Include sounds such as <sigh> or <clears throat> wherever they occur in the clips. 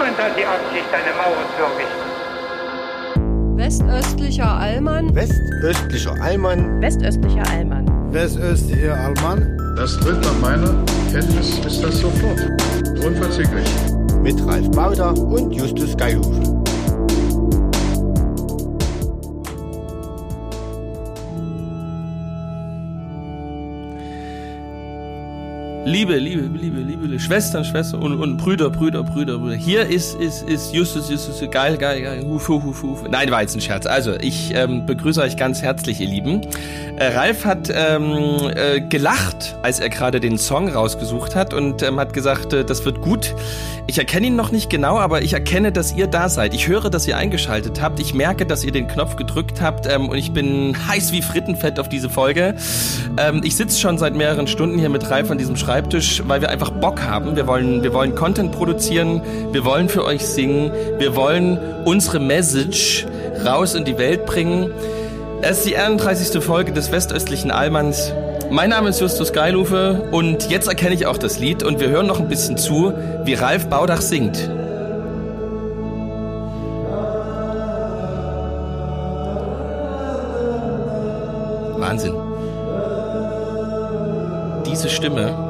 Niemand hat die Absicht, eine Mauer zu errichten. Westöstlicher Allmann. Westöstlicher Allmann. Westöstlicher Allmann. Westöstlicher Allmann. Das tritt nach meiner Kenntnis ist das sofort. Unverzüglich. Mit Ralf Bauder und Justus Geilhufe. Liebe, liebe, liebe, liebe Schwestern, Schwestern und, und Brüder, Brüder, Brüder, Brüder. Hier ist, ist, ist Justus, Justus, geil, geil, geil, huf, huf, huf, huf. Nein, war jetzt ein Scherz. Also, ich ähm, begrüße euch ganz herzlich, ihr Lieben. Äh, Ralf hat ähm, äh, gelacht, als er gerade den Song rausgesucht hat und ähm, hat gesagt, äh, das wird gut. Ich erkenne ihn noch nicht genau, aber ich erkenne, dass ihr da seid. Ich höre, dass ihr eingeschaltet habt. Ich merke, dass ihr den Knopf gedrückt habt ähm, und ich bin heiß wie Frittenfett auf diese Folge. Ähm, ich sitze schon seit mehreren Stunden hier mit Ralf an diesem Schreibtisch, weil wir einfach Bock haben. Wir wollen, wir wollen Content produzieren, wir wollen für euch singen, wir wollen unsere Message raus in die Welt bringen. Es ist die 31. Folge des westöstlichen Allmanns. Mein Name ist Justus Geilufe und jetzt erkenne ich auch das Lied und wir hören noch ein bisschen zu, wie Ralf Baudach singt. Wahnsinn. Diese Stimme.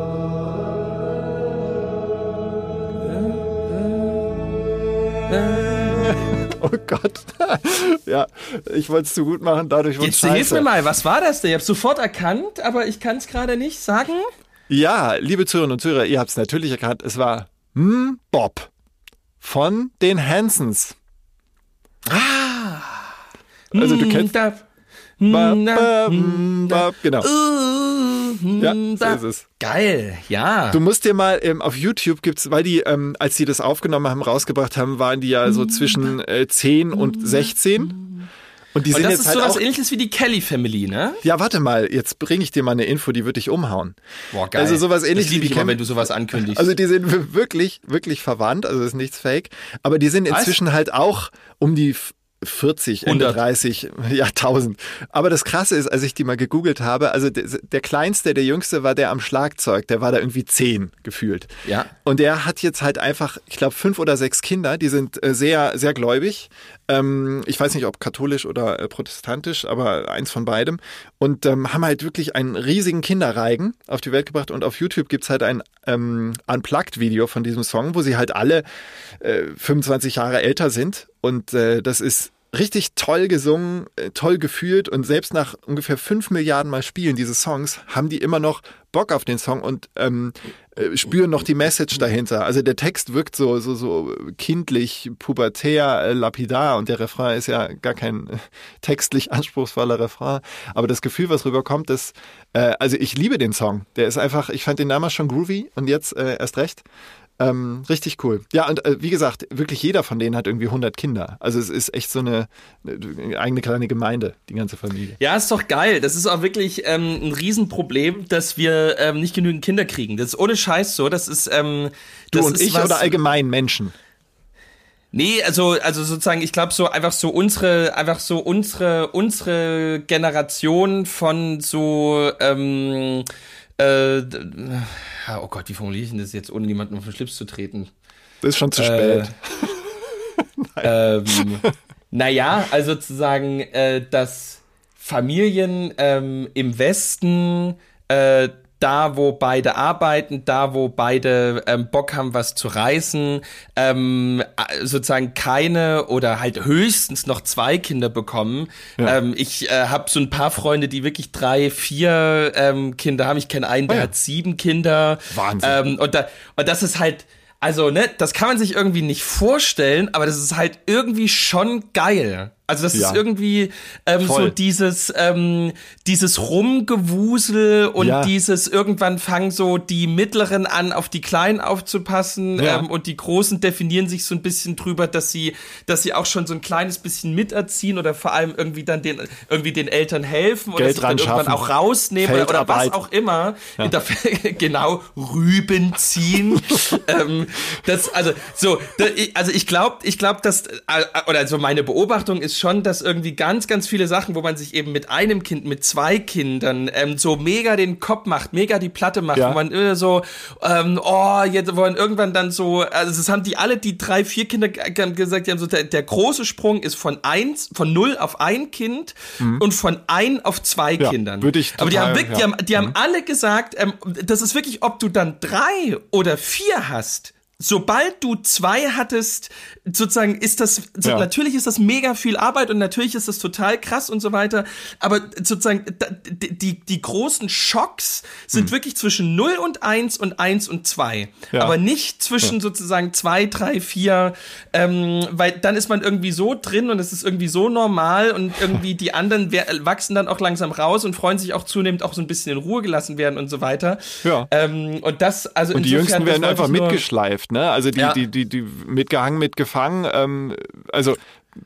<laughs> Oh Gott. <laughs> ja, ich wollte es zu gut machen, dadurch wurde Jetzt hilf mir mal, was war das denn? Ich habe sofort erkannt, aber ich kann es gerade nicht sagen. Ja, liebe Zuhörerinnen und Zuhörer, ihr habt es natürlich erkannt. Es war hm, Bob von den Hansons. Ah. Also du kennst... Da, Ba, ba, ba, genau. uh, Ja, hm, so ist es. Geil, ja. Du musst dir mal ähm, auf YouTube gibt's, weil die, ähm, als die das aufgenommen haben, rausgebracht haben, waren die ja so zwischen äh, 10 und 16. Und die Und sind das jetzt ist halt sowas auch. ähnliches wie die Kelly Family, ne? Ja, warte mal, jetzt bringe ich dir mal eine Info, die wird dich umhauen. Boah, geil. Also sowas ähnliches wie die Cam- wenn du sowas ankündigst. Also die sind wirklich, wirklich verwandt, also ist nichts fake. Aber die sind Was? inzwischen halt auch um die 40, Ende 100. 30, ja 1000. Aber das Krasse ist, als ich die mal gegoogelt habe, also der, der kleinste, der jüngste war der am Schlagzeug, der war da irgendwie 10 gefühlt. ja. Und der hat jetzt halt einfach, ich glaube, fünf oder sechs Kinder, die sind äh, sehr, sehr gläubig. Ähm, ich weiß nicht, ob katholisch oder äh, protestantisch, aber eins von beidem. Und ähm, haben halt wirklich einen riesigen Kinderreigen auf die Welt gebracht. Und auf YouTube gibt's halt ein ähm, Unplugged-Video von diesem Song, wo sie halt alle äh, 25 Jahre älter sind. Und äh, das ist richtig toll gesungen, äh, toll gefühlt und selbst nach ungefähr fünf Milliarden Mal Spielen dieses Songs haben die immer noch Bock auf den Song und ähm, äh, spüren noch die Message dahinter. Also der Text wirkt so so so kindlich, pubertär, äh, lapidar und der Refrain ist ja gar kein textlich anspruchsvoller Refrain, aber das Gefühl, was rüberkommt, ist äh, also ich liebe den Song. Der ist einfach, ich fand den damals schon groovy und jetzt äh, erst recht. Ähm, richtig cool. Ja, und äh, wie gesagt, wirklich jeder von denen hat irgendwie 100 Kinder. Also es ist echt so eine, eine eigene kleine Gemeinde, die ganze Familie. Ja, ist doch geil. Das ist auch wirklich ähm, ein Riesenproblem, dass wir ähm, nicht genügend Kinder kriegen. Das ist ohne Scheiß so. Das ist ähm, Du das und ist ich was, oder allgemein Menschen? Nee, also also sozusagen, ich glaube so einfach so unsere einfach so unsere unsere Generation von so ähm, äh, ja, oh Gott, wie formuliere ich denn das jetzt, ohne jemanden auf den Schlips zu treten? Das ist schon zu Äh, spät. <laughs> ähm, naja, also zu sagen, äh, dass Familien ähm, im Westen, äh, da wo beide arbeiten, da wo beide ähm, Bock haben, was zu reißen, ähm, äh, sozusagen keine oder halt höchstens noch zwei Kinder bekommen. Ja. Ähm, ich äh, habe so ein paar Freunde, die wirklich drei, vier ähm, Kinder haben. Ich kenne einen, der Oh ja. hat sieben Kinder. Wahnsinn. Ähm, und, da, und das ist halt, also, ne, das kann man sich irgendwie nicht vorstellen, aber das ist halt irgendwie schon geil. Also das Ja. ist irgendwie ähm, so dieses ähm, dieses Rumgewusel und Ja. dieses irgendwann fangen so die Mittleren an auf die Kleinen aufzupassen Ja. ähm, und die Großen definieren sich so ein bisschen drüber, dass sie dass sie auch schon so ein kleines bisschen miterziehen oder vor allem irgendwie dann den irgendwie den Eltern helfen oder Geld sich dann irgendwann schaffen. auch rausnehmen oder, oder was auch immer. Der, <laughs> genau Rüben ziehen. <laughs> ähm, das also so da, ich- also ich glaube ich glaube dass äh, oder so meine Beobachtung ist schon, dass irgendwie ganz, ganz viele Sachen, wo man sich eben mit einem Kind, mit zwei Kindern ähm, so mega den Kopf macht, mega die Platte macht, Ja. wo man äh, so, ähm, oh, jetzt wollen irgendwann dann so, also das haben die alle, die drei, vier Kinder gesagt, die haben so, der, der große Sprung ist von eins, von null auf ein Kind und von ein auf zwei Mhm. Ja, Kindern. würde ich Aber die haben total, wirklich, die ja. haben, die haben alle gesagt, ähm, das ist wirklich, ob du dann drei oder vier hast. Sobald du zwei hattest, sozusagen ist das, so, Ja. natürlich ist das mega viel Arbeit und natürlich ist das total krass und so weiter, aber sozusagen die, die, großen Schocks sind wirklich zwischen 0 und 1 und 1 und 2, Hm. Ja. aber nicht zwischen sozusagen 2, 3, 4, ähm, weil dann ist man irgendwie so drin und es ist irgendwie so normal und irgendwie die anderen wachsen dann auch langsam raus und freuen sich auch zunehmend auch so ein bisschen in Ruhe gelassen werden und so weiter. Ja. Ähm, und das, also Und die Jüngsten werden einfach mitgeschleift, ne? Also die, Ja. die, die, die mitgehangen, mitgefangen. Ähm, also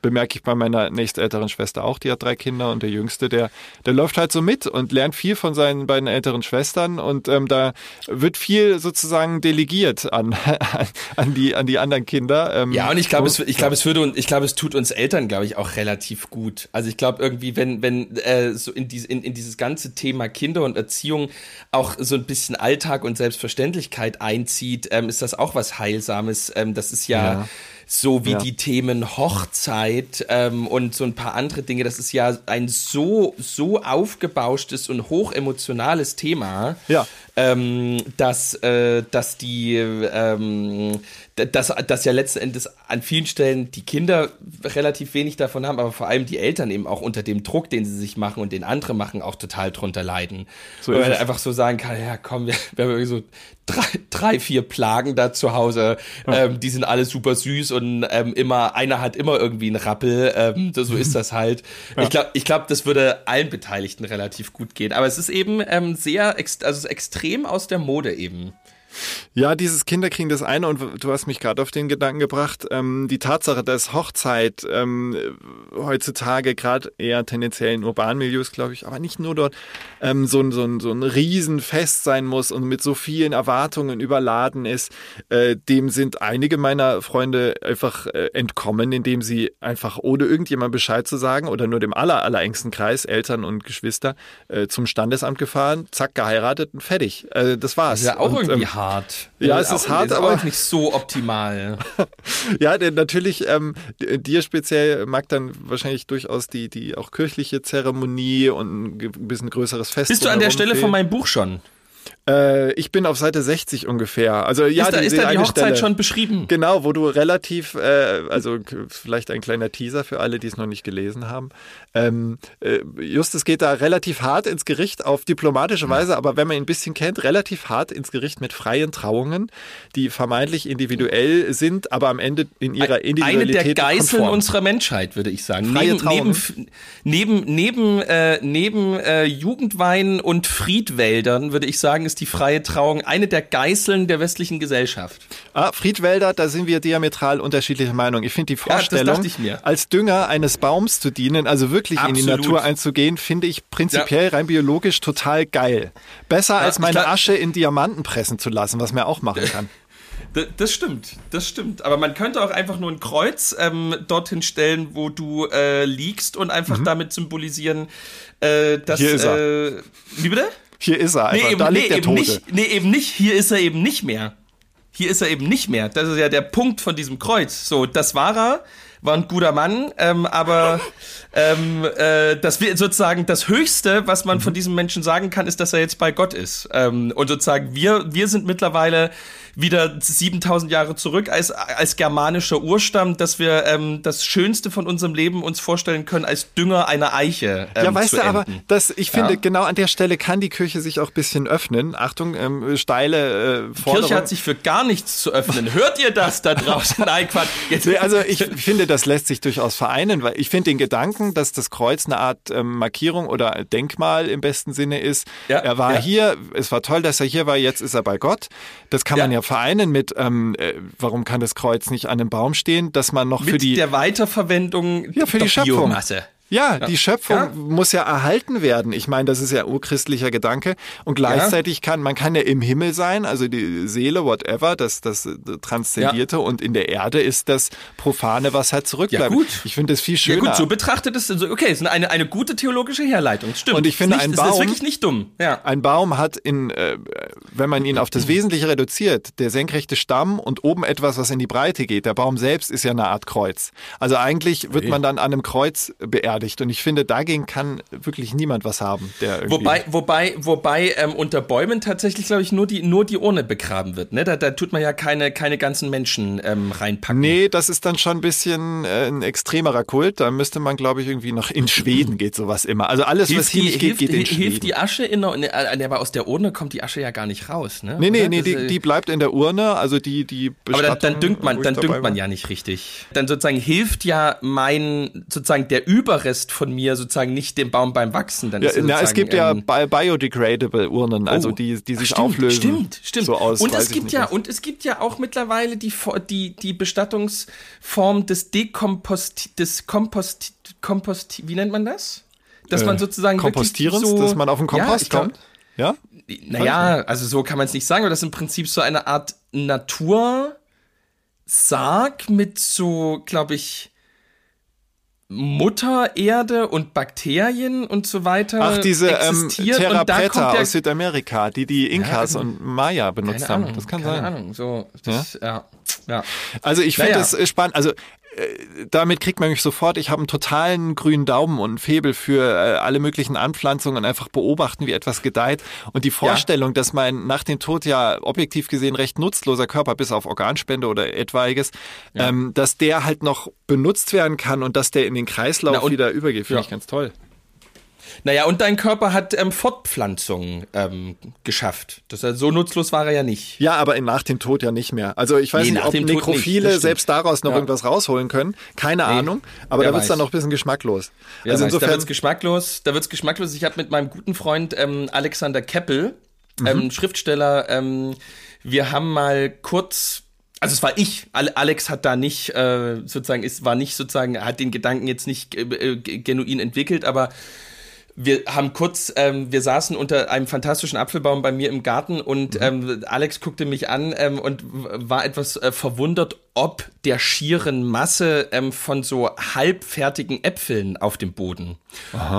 bemerke ich bei meiner nächstälteren Schwester auch, die hat drei Kinder und der Jüngste, der, der läuft halt so mit und lernt viel von seinen beiden älteren Schwestern und ähm, da wird viel sozusagen delegiert an, <laughs> an, die, an die anderen Kinder. Ähm, Ja, und ich glaube, es, ich glaube, es würde und ich glaube, es tut uns Eltern, glaube ich, auch relativ gut. Also ich glaube irgendwie, wenn wenn äh, so in, diese, in, in dieses ganze Thema Kinder und Erziehung auch so ein bisschen Alltag und Selbstverständlichkeit einzieht, ähm, ist das auch was Heilsames. Ähm, das ist ja, Ja. So wie Ja. die Themen Hochzeit ähm, und so ein paar andere Dinge. Das ist ja ein so so aufgebauschtes und hochemotionales Thema Ja. Ähm, dass, äh, dass die, ähm, dass, dass ja letzten Endes an vielen Stellen die Kinder relativ wenig davon haben, aber vor allem die Eltern eben auch unter dem Druck, den sie sich machen und den andere machen, auch total drunter leiden. So Weil man es. einfach so sagen kann, ja komm, wir, wir haben irgendwie so drei, drei, vier Plagen da zu Hause, ähm, die sind alle super süß und ähm, immer, einer hat immer irgendwie einen Rappel, ähm, so ist <laughs> das halt. Ich glaube, ich glaub, das würde allen Beteiligten relativ gut gehen, aber es ist eben ähm, sehr, also es ist extrem aus der Mode eben. Ja, dieses Kinderkriegen, das eine, und du hast mich gerade auf den Gedanken gebracht, ähm, die Tatsache, dass Hochzeit ähm, heutzutage gerade eher tendenziell in urbanen Milieus, glaube ich, aber nicht nur dort, ähm, so, ein- so, ein- so ein Riesenfest sein muss und mit so vielen Erwartungen überladen ist, äh, dem sind einige meiner Freunde einfach äh, entkommen, indem sie einfach ohne irgendjemand Bescheid zu sagen oder nur dem aller, allerengsten Kreis, Eltern und Geschwister, äh, zum Standesamt gefahren, zack, geheiratet und fertig. Äh, das war's. Das ist ja auch und, irgendwie ähm, hart. ja, Äh, es ist auch, hart, ist aber- auch nicht so optimal. <laughs> Ja, denn natürlich, ähm, dir speziell mag dann wahrscheinlich durchaus die, die auch kirchliche Zeremonie und ein bisschen größeres Fest. Bist du an der Stelle von meinem Buch schon? Äh, ich bin auf Seite 60 ungefähr. Also ja, ist da, die, ist da die eine Hochzeit Stelle. schon beschrieben? Genau, wo du relativ, äh, also vielleicht ein kleiner Teaser für alle, die es noch nicht gelesen haben. Ähm, äh, Justus geht da relativ hart ins Gericht auf diplomatische Weise, aber wenn man ihn ein bisschen kennt, relativ hart ins Gericht mit freien Trauungen, die vermeintlich individuell sind, aber am Ende in ihrer Eine Individualität der Geißeln konform. unserer Menschheit, würde ich sagen. Freie neben, neben, Trauungen. neben, neben, äh, neben äh, Jugendwein und Friedwäldern, würde ich sagen, ist die freie Trauung eine der Geißeln der westlichen Gesellschaft. Ah, Friedwälder, da sind wir diametral unterschiedlicher Meinung. Ich finde die Vorstellung, mir. als Dünger eines Baums zu dienen, also wirklich in die Absolut. Natur einzugehen, finde ich prinzipiell rein biologisch total geil. Besser als ich meine glaub- Asche in Diamanten pressen zu lassen, was man auch machen kann. <laughs> Das stimmt, das stimmt. Aber man könnte auch einfach nur ein Kreuz ähm, dorthin stellen, wo du äh, liegst und einfach damit symbolisieren, äh, dass. Mhm. Hier ist er. Äh, wie bitte? Hier ist er einfach, da liegt der eben Tote. nicht. Nee, eben nicht. Hier ist er eben nicht mehr. Hier ist er eben nicht mehr. Das ist ja der Punkt von diesem Kreuz. So, das war er, war ein guter Mann, ähm, aber <laughs> ähm, äh, das wir sozusagen das Höchste, was man von Mhm. diesem Menschen sagen kann, ist, dass er jetzt bei Gott ist. Ähm, und sozusagen wir, wir sind mittlerweile wieder 7000 Jahre zurück als, als germanischer Urstamm, dass wir ähm, das Schönste von unserem Leben uns vorstellen können als Dünger einer Eiche. Ähm, Ja, weißt du, aber enden. das, ich finde, Ja. genau an der Stelle kann die Kirche sich auch ein bisschen öffnen. Achtung, ähm, steile äh, Forderung. Kirche hat sich für gar nichts zu öffnen. Hört ihr das da draußen? <laughs> Nein, Quatsch. Jetzt, Nee, also ich finde, das lässt sich durchaus vereinen, weil ich finde den Gedanken, dass das Kreuz eine Art ähm, Markierung oder Denkmal im besten Sinne ist. Ja, er war ja. hier, es war toll, dass er hier war, jetzt ist er bei Gott. Das kann Ja. man ja vereinen mit, ähm, äh, warum kann das Kreuz nicht an einem Baum stehen, dass man noch für mit die der Weiterverwendung Ja, für die Schöpfung. Biomasse. Ja, die Schöpfung Ja. muss ja erhalten werden. Ich meine, das ist ja urchristlicher Gedanke. Und gleichzeitig kann, man kann ja im Himmel sein, also die Seele, whatever, das, das äh, Transzendierte und in der Erde ist das Profane, was halt zurückbleibt. Ja, gut. Ich finde das viel Ja schöner. gut, so betrachtet ist okay, ist eine, eine gute theologische Herleitung. Stimmt. Und ich finde, ein Baum- ist wirklich nicht dumm. Ja. Ein Baum hat in, äh, wenn man ihn auf das Wesentliche reduziert, der senkrechte Stamm und oben etwas, was in die Breite geht. Der Baum selbst ist ja eine Art Kreuz. Also eigentlich wird man dann an einem Kreuz beerdigt. Und ich finde, dagegen kann wirklich niemand was haben, der irgendwie. Wobei, wobei, wobei ähm, unter Bäumen tatsächlich, glaube ich, nur die, nur die Urne begraben wird. Ne? Da, da tut man ja keine, keine ganzen Menschen ähm, reinpacken. Nee, das ist dann schon ein bisschen äh, ein extremerer Kult. Da müsste man, glaube ich, irgendwie noch in Schweden geht sowas immer. Also alles, was Hilft hier die, nicht geht, hilft, geht in hilft Schweden. die Asche in der, ne, äh, aber aus der Urne kommt die Asche ja gar nicht raus, ne? Nee, nee, Oder? nee, Das, die, äh, die bleibt in der Urne, also die, die aber dann, Bestattung, dann düngt man, dann düngt man ja nicht richtig. Dann sozusagen hilft ja mein, sozusagen der Überrest von mir sozusagen nicht dem Baum beim Wachsen. Dann Ja, ist na, es gibt ja ähm, bi- biodegradable Urnen, also Oh. die, die sich stimmt, auflösen. Stimmt, stimmt. So aus, und es gibt ja was. und es gibt ja auch mittlerweile die die die Bestattungsform des Dekompost des Kompost Kompost wie nennt man das? Dass Äh, man sozusagen Kompostierens, so, dass man auf den Ja, Kompost glaub- kommt. Ja? Naja, also so kann man es nicht sagen, aber das ist im Prinzip so eine Art Natursarg mit so, glaube ich, Muttererde und Bakterien und so weiter. Ach, diese ähm, existiert Terra Preta kommt der, aus Südamerika, die die Inkas Ja, und Maya benutzt keine haben. Ahnung, Das kann keine sein. Ahnung, so, das, ja, ja. Also ich finde Naja. das äh, spannend. Also äh, damit kriegt man mich sofort. Ich habe einen totalen grünen Daumen und einen Febel für äh, alle möglichen Anpflanzungen und einfach beobachten, wie etwas gedeiht. Und die Vorstellung, dass mein nach dem Tod ja objektiv gesehen recht nutzloser Körper, bis auf Organspende oder etwaiges, ähm, dass der halt noch benutzt werden kann und dass der in den Kreislauf Na wieder übergeht, finde Ja. ich ganz toll. Naja, und dein Körper hat ähm, Fortpflanzung ähm, geschafft. Das, so nutzlos war er ja nicht. Ja, aber nach dem Tod ja nicht mehr. Also ich weiß Nee, nicht, ob nicht, Nekrophile stimmt. selbst daraus noch Ja. irgendwas rausholen können. Keine Ahnung. Aber da wird's dann weiß. noch ein bisschen geschmacklos. Also weiß, da insofern. wird's geschmacklos. Da wird's geschmacklos. Ich habe mit meinem guten Freund ähm, Alexander Keppel, ähm, Schriftsteller, ähm, wir haben mal kurz also es war ich. Ale- Alex hat da nicht äh, sozusagen, ist war nicht sozusagen, hat den Gedanken jetzt nicht äh, äh, genuin entwickelt, aber wir haben kurz, ähm, wir saßen unter einem fantastischen Apfelbaum bei mir im Garten und ähm, Alex guckte mich an ähm, und war etwas äh, verwundert, ob der schieren Masse ähm, von so halbfertigen Äpfeln auf dem Boden.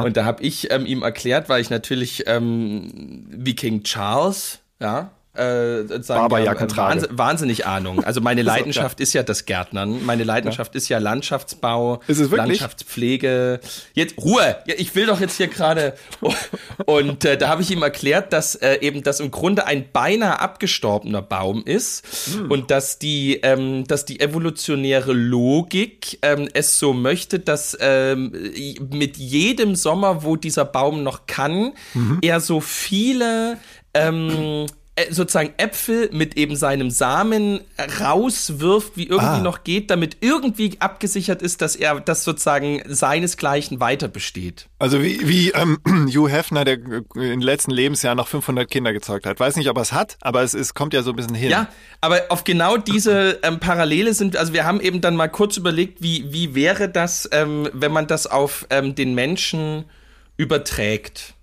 Und da habe ich ähm, ihm erklärt, weil ich natürlich ähm, wie King Charles, ja, äh, ja, trage. wahnsinn, wahnsinnig Ahnung. Also meine <laughs> Leidenschaft ist ja das Gärtnern. Meine Leidenschaft ist ja Landschaftsbau, Ist? Landschaftspflege. Jetzt Ruhe. Ja, ich will doch jetzt hier gerade. <laughs> Und äh, da habe ich ihm erklärt, dass äh, eben das im Grunde ein beinahe abgestorbener Baum ist Hm. und dass die, ähm, dass die evolutionäre Logik ähm, es so möchte, dass ähm, mit jedem Sommer, wo dieser Baum noch kann, Mhm. er so viele ähm, äh, sozusagen Äpfel mit eben seinem Samen rauswirft, wie irgendwie Ah. noch geht, damit irgendwie abgesichert ist, dass er das sozusagen seinesgleichen weiter besteht. Also wie, wie ähm, <clears throat> Hugh Hefner, der äh, im letzten Lebensjahr noch 500 Kinder gezeugt hat. Weiß nicht, ob er es hat, aber es ist, kommt ja so ein bisschen hin. Ja, aber auf genau diese ähm, Parallele sind, also wir haben eben dann mal kurz überlegt, wie, wie wäre das, ähm, wenn man das auf ähm, den Menschen überträgt.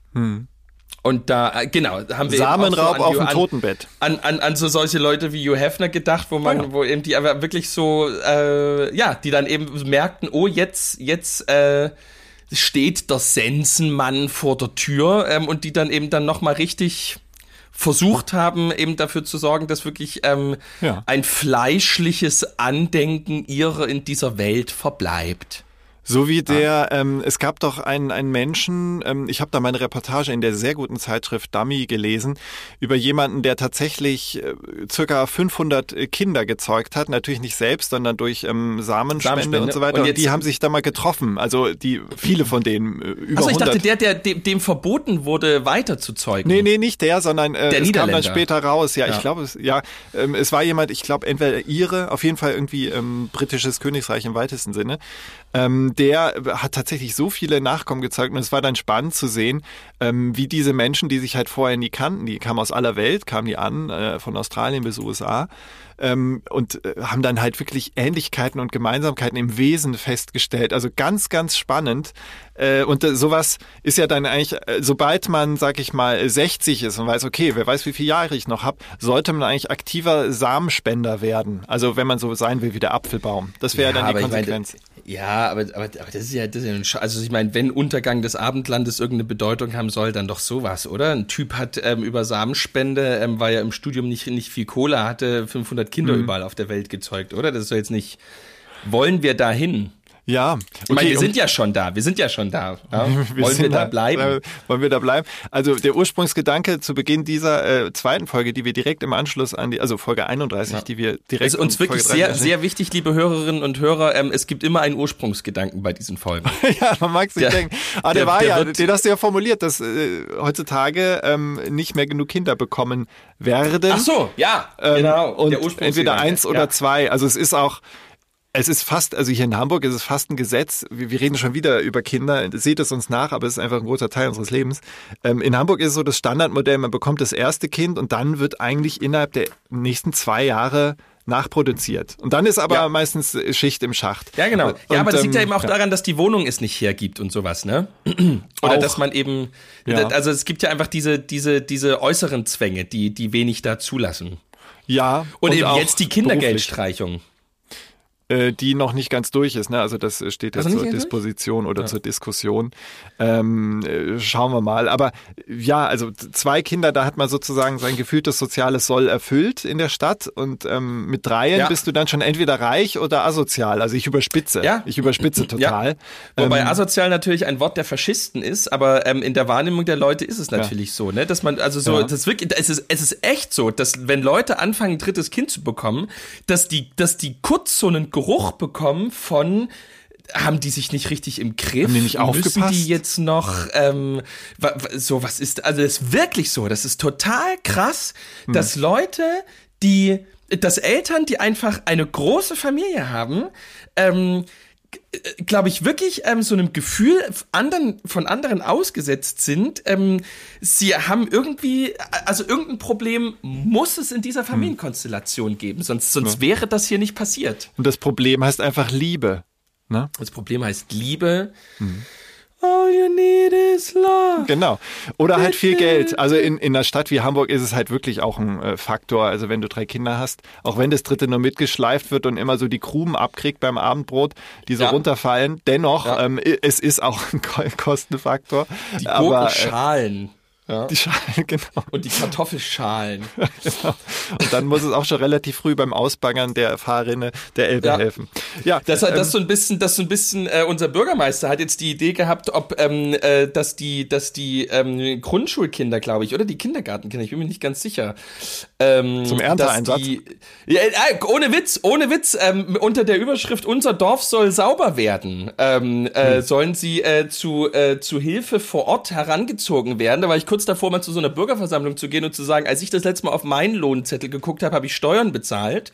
Und da, äh, genau, haben wir Samenraub so an auf dem Totenbett. an, an, an so solche Leute wie Hugh Hefner gedacht, wo man, ja. wo eben die aber wirklich so, äh, ja, die dann eben merkten, oh, jetzt, jetzt äh, steht der Sensenmann vor der Tür ähm, und die dann eben dann nochmal richtig versucht haben, eben dafür zu sorgen, dass wirklich ähm, Ja. ein fleischliches Andenken ihrer in dieser Welt verbleibt. So wie der, ähm, es gab doch einen, einen Menschen, ähm, ich habe da meine Reportage in der sehr guten Zeitschrift Dummy gelesen, über jemanden, der tatsächlich äh, circa 500 Kinder gezeugt hat, natürlich nicht selbst, sondern durch ähm, Samenspende, Samenspende. und so weiter. Und Und, die haben sich da mal getroffen, also die, viele von denen, äh, über Achso, ich 100. dachte, der, der dem, dem verboten wurde, weiter zu zeugen. Nee, nee, nicht der, sondern äh, Der es kam dann später raus. Ja, Ja. ich glaube, es, ja, ähm, es war jemand, ich glaube, entweder Ihre, auf jeden Fall irgendwie ähm, britisches Königreich im weitesten Sinne. Ähm, der hat tatsächlich so viele Nachkommen gezeugt und es war dann spannend zu sehen, ähm, wie diese Menschen, die sich halt vorher nie kannten, die kamen aus aller Welt, kamen die an, äh, von Australien bis USA, ähm, und äh, haben dann halt wirklich Ähnlichkeiten und Gemeinsamkeiten im Wesen festgestellt. Also ganz, ganz spannend. Äh, und äh, sowas ist ja dann eigentlich, äh, sobald man, sag ich mal, 60 ist und weiß, okay, wer weiß, wie viele Jahre ich noch habe, sollte man eigentlich aktiver Samenspender werden. Also wenn man so sein will wie der Apfelbaum. Das wäre Ja, dann die aber ich Konsequenz. Ja, aber, aber, aber das ist ja, das ist ja ein Sch also ich meine, wenn Untergang des Abendlandes irgendeine Bedeutung haben soll, dann doch sowas, oder? Ein Typ hat ähm, über Samenspende, ähm, war ja im Studium nicht, nicht viel Kohle, hatte 500 Kinder Mhm. überall auf der Welt gezeugt, oder? Das ist doch jetzt nicht, wollen wir dahin? Ja, Ich meine, wir und- sind ja schon da, wir sind ja schon da. Ja? <laughs> Wir wollen wir sind da bleiben? Äh, wollen wir da bleiben? Also der Ursprungsgedanke zu Beginn dieser äh, zweiten Folge, die wir direkt im Anschluss an die, also Folge 31, die wir direkt Es ist uns wirklich Folge sehr, 30 sehr wichtig, liebe Hörerinnen und Hörer, ähm, es gibt immer einen Ursprungsgedanken bei diesen Folgen. <laughs> ja, man mag sich denken. Ah, der, der- war der ja, den hast du ja formuliert, dass äh, heutzutage ähm, nicht mehr genug Kinder bekommen werden. Ach so, ja, Ähm, genau. Und der Ursprungsgedanke. entweder eins oder ja. zwei. Also es ist auch, es ist fast, also hier in Hamburg ist es fast ein Gesetz. Wir, wir reden schon wieder über Kinder. Seht es uns nach, aber es ist einfach ein großer Teil unseres Lebens. Ähm, in Hamburg ist es so das Standardmodell, man bekommt das erste Kind und dann wird eigentlich innerhalb der nächsten zwei Jahre nachproduziert. Und dann ist aber Ja. meistens Schicht im Schacht. Ja, genau. Und, Ja, aber das liegt ja ähm, eben auch daran, dass die Wohnung es nicht hergibt und sowas, ne? <clears throat> Oder Auch. dass man eben, Ja. also es gibt ja einfach diese, diese, diese äußeren Zwänge, die, die wenig da zulassen. Ja. Und, eben auch jetzt die beruflich. Äh, die noch nicht ganz durch ist. Ne? Also das äh, steht jetzt Also zur ganz durch? Disposition oder zur Diskussion. Ähm, äh, schauen wir mal. Aber ja, also zwei Kinder, da hat man sozusagen sein gefühltes soziales Soll erfüllt in der Stadt und ähm, mit dreien Ja. bist du dann schon entweder reich oder asozial. Also ich überspitze. Ja. Ich überspitze total. Wobei Ähm, asozial natürlich ein Wort der Faschisten ist, aber ähm, in der Wahrnehmung der Leute ist es natürlich so, ne? Dass man, also so, Ja. das wirklich, es ist, es ist echt so, dass wenn Leute anfangen, ein drittes Kind zu bekommen, dass die, dass die kurz Geruch bekommen von haben die sich nicht richtig im Griff? Haben die nicht Müssen aufgepasst? die jetzt noch ähm, so was ist also das ist wirklich so, das ist total krass, Hm. dass Leute, die dass Eltern, die einfach eine große Familie haben, ähm, glaube ich, wirklich ähm, so einem Gefühl anderen, von anderen ausgesetzt sind. Ähm, sie haben irgendwie, also irgendein Problem muss es in dieser Familienkonstellation geben, sonst, sonst wäre das hier nicht passiert. und das Problem heißt einfach Liebe. Ne? Das Problem heißt Liebe. All you need is love. Genau. Oder halt viel Geld. Also in, in einer Stadt wie Hamburg ist es halt wirklich auch ein äh, Faktor. Also wenn du drei Kinder hast, auch wenn das dritte nur mitgeschleift wird und immer so die Krumen abkriegt beim Abendbrot, die so Ja. runterfallen, dennoch, Ja. ähm, es ist auch ein Ko- Kostenfaktor. Die Aber, äh, Gurkenschalen. Ja. die Schale, <laughs> genau. Und die Kartoffelschalen. <laughs> genau. Und dann muss es auch schon relativ früh beim Ausbaggern der Fahrrinne der Elbe Ja. helfen. Ja, Das, hat, ähm, so ein bisschen, das so ein bisschen, äh, unser Bürgermeister hat jetzt die Idee gehabt, ob, ähm, äh, dass die, dass die ähm, Grundschulkinder, glaube ich, oder die Kindergartenkinder, ich bin mir nicht ganz sicher. Ähm, Zum Ernteeinsatz? die- Ja, äh, ohne Witz, ohne Witz, ähm, unter der Überschrift Unser Dorf soll sauber werden, ähm, äh, Hm. sollen sie äh, zu, äh, zu Hilfe vor Ort herangezogen werden. Da war ich kurz davor, mal zu so einer Bürgerversammlung zu gehen und zu sagen, als ich das letzte Mal auf meinen Lohnzettel geguckt habe, habe ich Steuern bezahlt.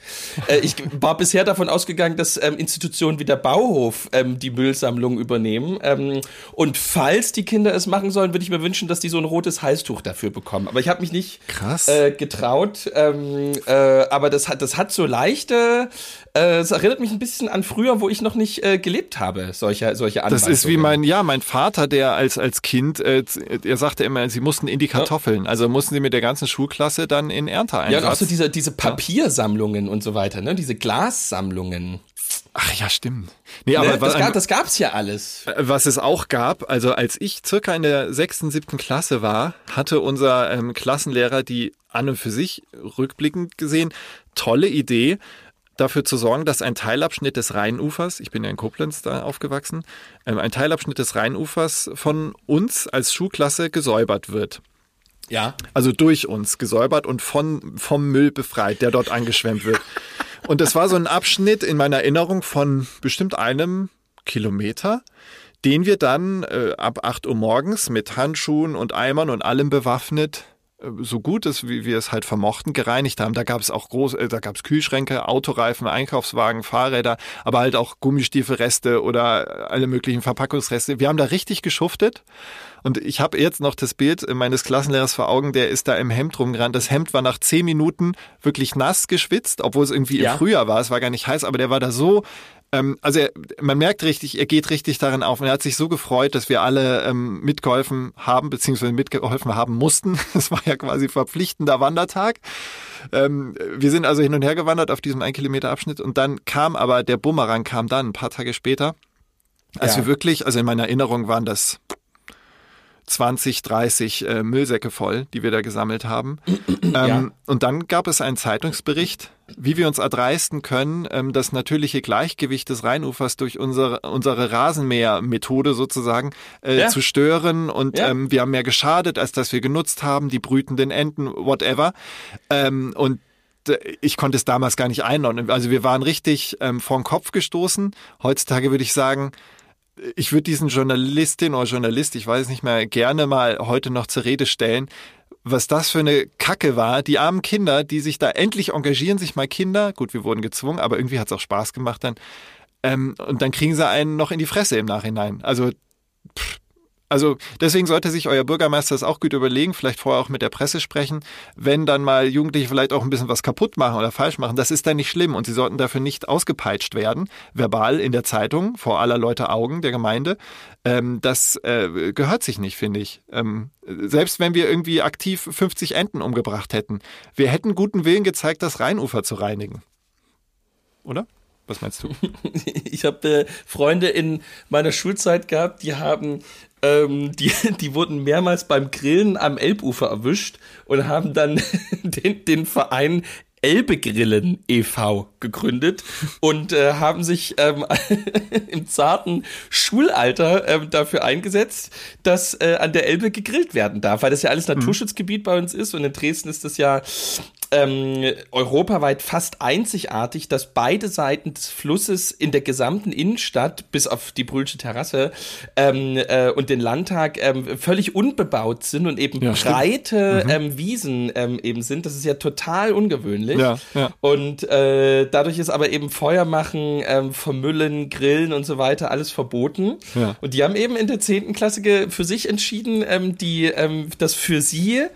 Äh, ich <laughs> war bisher davon ausgegangen, dass ähm, Institutionen wie der Bauhof ähm, die Müllsammlung übernehmen. Ähm, und falls die Kinder es machen sollen, würde ich mir wünschen, dass die so ein rotes Halstuch dafür bekommen. Aber ich habe mich nicht Krass. äh, getraut. Ähm, äh, aber das hat, das hat so leichte. Äh, es erinnert mich ein bisschen an früher, wo ich noch nicht äh, gelebt habe. Solche, solche Das ist wie Anweisungen. mein, ja, mein Vater, der als, als Kind, äh, er sagte immer, sie mussten in die Kartoffeln. Also mussten sie mit der ganzen Schulklasse dann in Ernteeinsatz. Ja, und auch so diese, diese Papiersammlungen und so weiter, ne? Diese Glassammlungen. Ach ja, stimmt. Nee, Ne? aber das, was, gab, das gab's ja alles. was es auch gab, also als ich circa in der sechsten, siebten Klasse war, hatte unser ähm, Klassenlehrer die an und für sich rückblickend gesehen tolle Idee, dafür zu sorgen, dass ein Teilabschnitt des Rheinufers, ich bin ja in Koblenz da aufgewachsen, ähm, ein Teilabschnitt des Rheinufers von uns als Schulklasse gesäubert wird. Ja. Also durch uns gesäubert und von, vom Müll befreit, der dort angeschwemmt wird. Und das war so ein Abschnitt in meiner Erinnerung von bestimmt einem Kilometer, den wir dann äh, ab 8 Uhr morgens mit Handschuhen und Eimern und allem bewaffnet so gut es, wie wir es halt vermochten, gereinigt haben. Da gab es auch groß, äh, da gab es Kühlschränke, Autoreifen, Einkaufswagen, Fahrräder, aber halt auch Gummistiefelreste oder alle möglichen Verpackungsreste. Wir haben da richtig geschuftet. Und ich habe jetzt noch das Bild meines Klassenlehrers vor Augen, der ist da im Hemd rumgerannt. Das Hemd war nach zehn Minuten wirklich nass geschwitzt, obwohl es irgendwie Ja. im Frühjahr war. Es war gar nicht heiß, aber der war da so ähm, also er, man merkt richtig, er geht richtig darin auf und er hat sich so gefreut, dass wir alle ähm, mitgeholfen haben, beziehungsweise mitgeholfen haben mussten. <laughs> Es war ja quasi verpflichtender Wandertag. Ähm, wir sind also hin und her gewandert auf diesem ein Kilometer Abschnitt und dann kam aber der Bumerang kam dann ein paar Tage später, als Ja. wir wirklich, also in meiner Erinnerung waren das 20, 30 äh, Müllsäcke voll, die wir da gesammelt haben. ähm, Und dann gab es einen Zeitungsbericht, wie wir uns erdreisten können, ähm, das natürliche Gleichgewicht des Rheinufers durch unsere, unsere Rasenmähermethode sozusagen äh, Ja. zu stören. Und Ja. ähm, wir haben mehr geschadet, als dass wir genutzt haben, die brütenden Enten, whatever. Ähm, und äh, ich konnte es damals gar nicht einordnen. Also wir waren richtig ähm, vor den Kopf gestoßen. Heutzutage würde ich sagen, ich würde diesen Journalistin oder Journalist, ich weiß nicht mehr, gerne mal heute noch zur Rede stellen, was das für eine Kacke war. Die armen Kinder, die sich da endlich engagieren, sich mal Kinder, gut, wir wurden gezwungen, aber irgendwie hat es auch Spaß gemacht dann. Ähm, und dann kriegen sie einen noch in die Fresse im Nachhinein. Also, pff, also deswegen sollte sich euer Bürgermeister das auch gut überlegen, vielleicht vorher auch mit der Presse sprechen, wenn dann mal Jugendliche vielleicht auch ein bisschen was kaputt machen oder falsch machen, das ist dann nicht schlimm und sie sollten dafür nicht ausgepeitscht werden, verbal in der Zeitung, vor aller Leute Augen der Gemeinde. Ähm, das äh, gehört sich nicht, finde ich. Ähm, selbst wenn wir irgendwie aktiv 50 Enten umgebracht hätten, wir hätten guten Willen gezeigt, das Rheinufer zu reinigen. Oder? Was meinst du? <laughs> Ich habe äh, Freunde in meiner Schulzeit gehabt, die haben, ähm, die, <laughs> die wurden mehrmals beim Grillen am Elbufer erwischt und haben dann <laughs> den, den Verein Elbegrillen e.V. gegründet und äh, haben sich ähm, <laughs> im zarten Schulalter ähm, dafür eingesetzt, dass äh, an der Elbe gegrillt werden darf, weil das ja alles Naturschutzgebiet bei uns ist und in Dresden ist das ja ähm, europaweit fast einzigartig, dass beide Seiten des Flusses in der gesamten Innenstadt, bis auf die Brühlsche Terrasse ähm, äh, und den Landtag, ähm, völlig unbebaut sind und eben Ja, breite ähm, Wiesen ähm, eben sind. Das ist ja total ungewöhnlich. Ja, ja. Und äh, dadurch ist aber eben Feuer machen, ähm, vermüllen, grillen und so weiter alles verboten. Und die haben eben in der 10. Klasse für sich entschieden, die, das für sie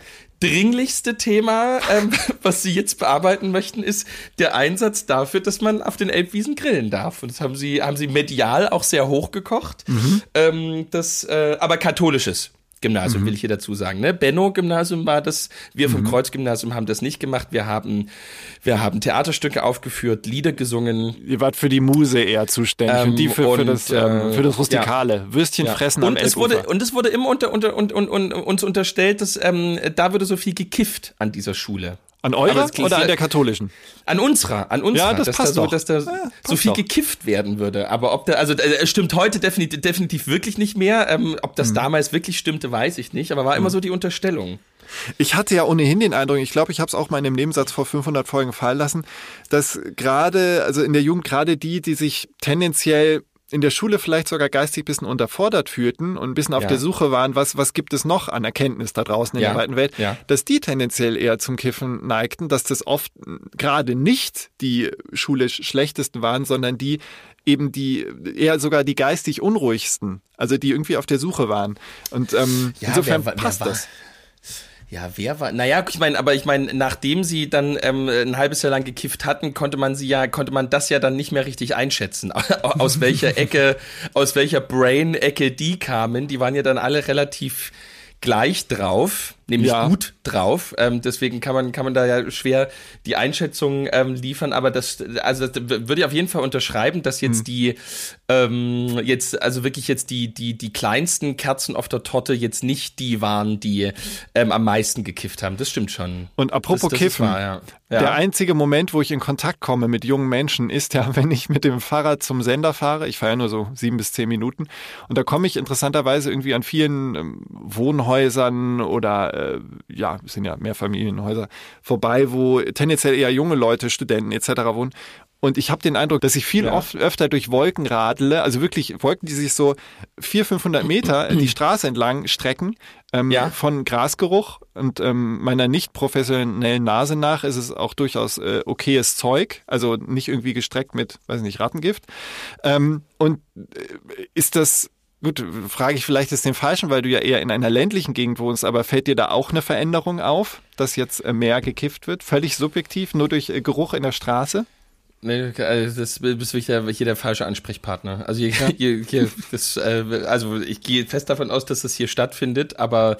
dringlichste Thema, ähm, <laughs> was sie jetzt bearbeiten möchten, ist der Einsatz dafür, dass man auf den Elbwiesen grillen darf. Und das haben sie, haben sie medial auch sehr hochgekocht. Ähm, das, äh, aber katholisches. Gymnasium, will ich hier dazu sagen. Ne? Benno-Gymnasium war das. Wir vom Kreuz-Gymnasium haben das nicht gemacht. Wir haben, wir haben Theaterstücke aufgeführt, Lieder gesungen. Ihr wart für die Muse eher zuständig Ähm, und die für, für, und, das, ähm, äh, für das Rustikale. Würstchen Ja. fressen und am es wurde und es wurde immer unter, unter, und, und, und, uns unterstellt, dass ähm, da würde so viel gekifft an dieser Schule. An eurer oder an der katholischen? An unserer, an unserer, Ja, das dass passt da so, doch. dass da Ja, so viel doch. gekifft werden würde. Aber ob da, also äh, es stimmt heute definitiv, definitiv wirklich nicht mehr. Ähm, ob Mhm. das damals wirklich stimmte, weiß ich nicht. Aber war immer so die Unterstellung. Ich hatte ja ohnehin den Eindruck, ich glaube, ich habe es auch mal in dem Nebensatz vor 500 Folgen fallen lassen, dass gerade, also in der Jugend gerade die, die sich tendenziell in der Schule vielleicht sogar geistig ein bisschen unterfordert fühlten und ein bisschen auf Ja. der Suche waren, was, was gibt es noch an Erkenntnis da draußen in Ja. der weiten Welt, Ja. dass die tendenziell eher zum Kiffen neigten, dass das oft gerade nicht die schulisch schlechtesten waren, sondern die eben die eher sogar die geistig unruhigsten, also die irgendwie auf der Suche waren. Und ähm, insofern wer- wer passt war- das. Ja, wer war? Naja, ich meine, aber ich meine, nachdem sie dann ähm, ein halbes Jahr lang gekifft hatten, konnte man sie ja, konnte man das ja dann nicht mehr richtig einschätzen, <laughs> aus welcher Ecke, aus welcher Brain-Ecke die kamen. Die waren ja dann alle relativ gleich drauf, nämlich Ja. gut drauf. Ähm, deswegen kann man kann man da ja schwer die Einschätzung ähm, liefern. Aber das also das würde ich auf jeden Fall unterschreiben, dass jetzt die ähm, jetzt also wirklich jetzt die die die kleinsten Kerzen auf der Torte jetzt nicht die waren, die ähm, am meisten gekifft haben. Das stimmt schon. Und apropos das, das Kiffen, wahr, ja. Ja. der einzige Moment, wo ich in Kontakt komme mit jungen Menschen, ist ja, <laughs> wenn ich mit dem Fahrrad zum Sender fahre. Ich fahre ja nur so sieben bis zehn Minuten. Und da komme ich interessanterweise irgendwie an vielen ähm, Wohnhäusern oder äh, ja, es sind ja Mehrfamilienhäuser vorbei, wo tendenziell eher junge Leute, Studenten etc. wohnen. Und ich habe den Eindruck, dass ich viel Ja. oft öfter durch Wolken radele, also wirklich Wolken, die sich so 400, 500 Meter <clears throat> die Straße entlang strecken, ähm, Ja. von Grasgeruch und ähm, meiner nicht professionellen Nase nach ist es auch durchaus äh, okayes Zeug, also nicht irgendwie gestreckt mit, weiß nicht, Rattengift. Ähm, und äh, ist das Gut, frage ich vielleicht jetzt den Falschen, weil du ja eher in einer ländlichen Gegend wohnst, aber fällt dir da auch eine Veränderung auf, dass jetzt äh, mehr gekifft wird? Völlig subjektiv, nur durch äh, Geruch in der Straße? Nee, also das bist wirklich der, hier der falsche Ansprechpartner. Also hier, <laughs> hier, hier das, äh, also ich gehe fest davon aus, dass das hier stattfindet, aber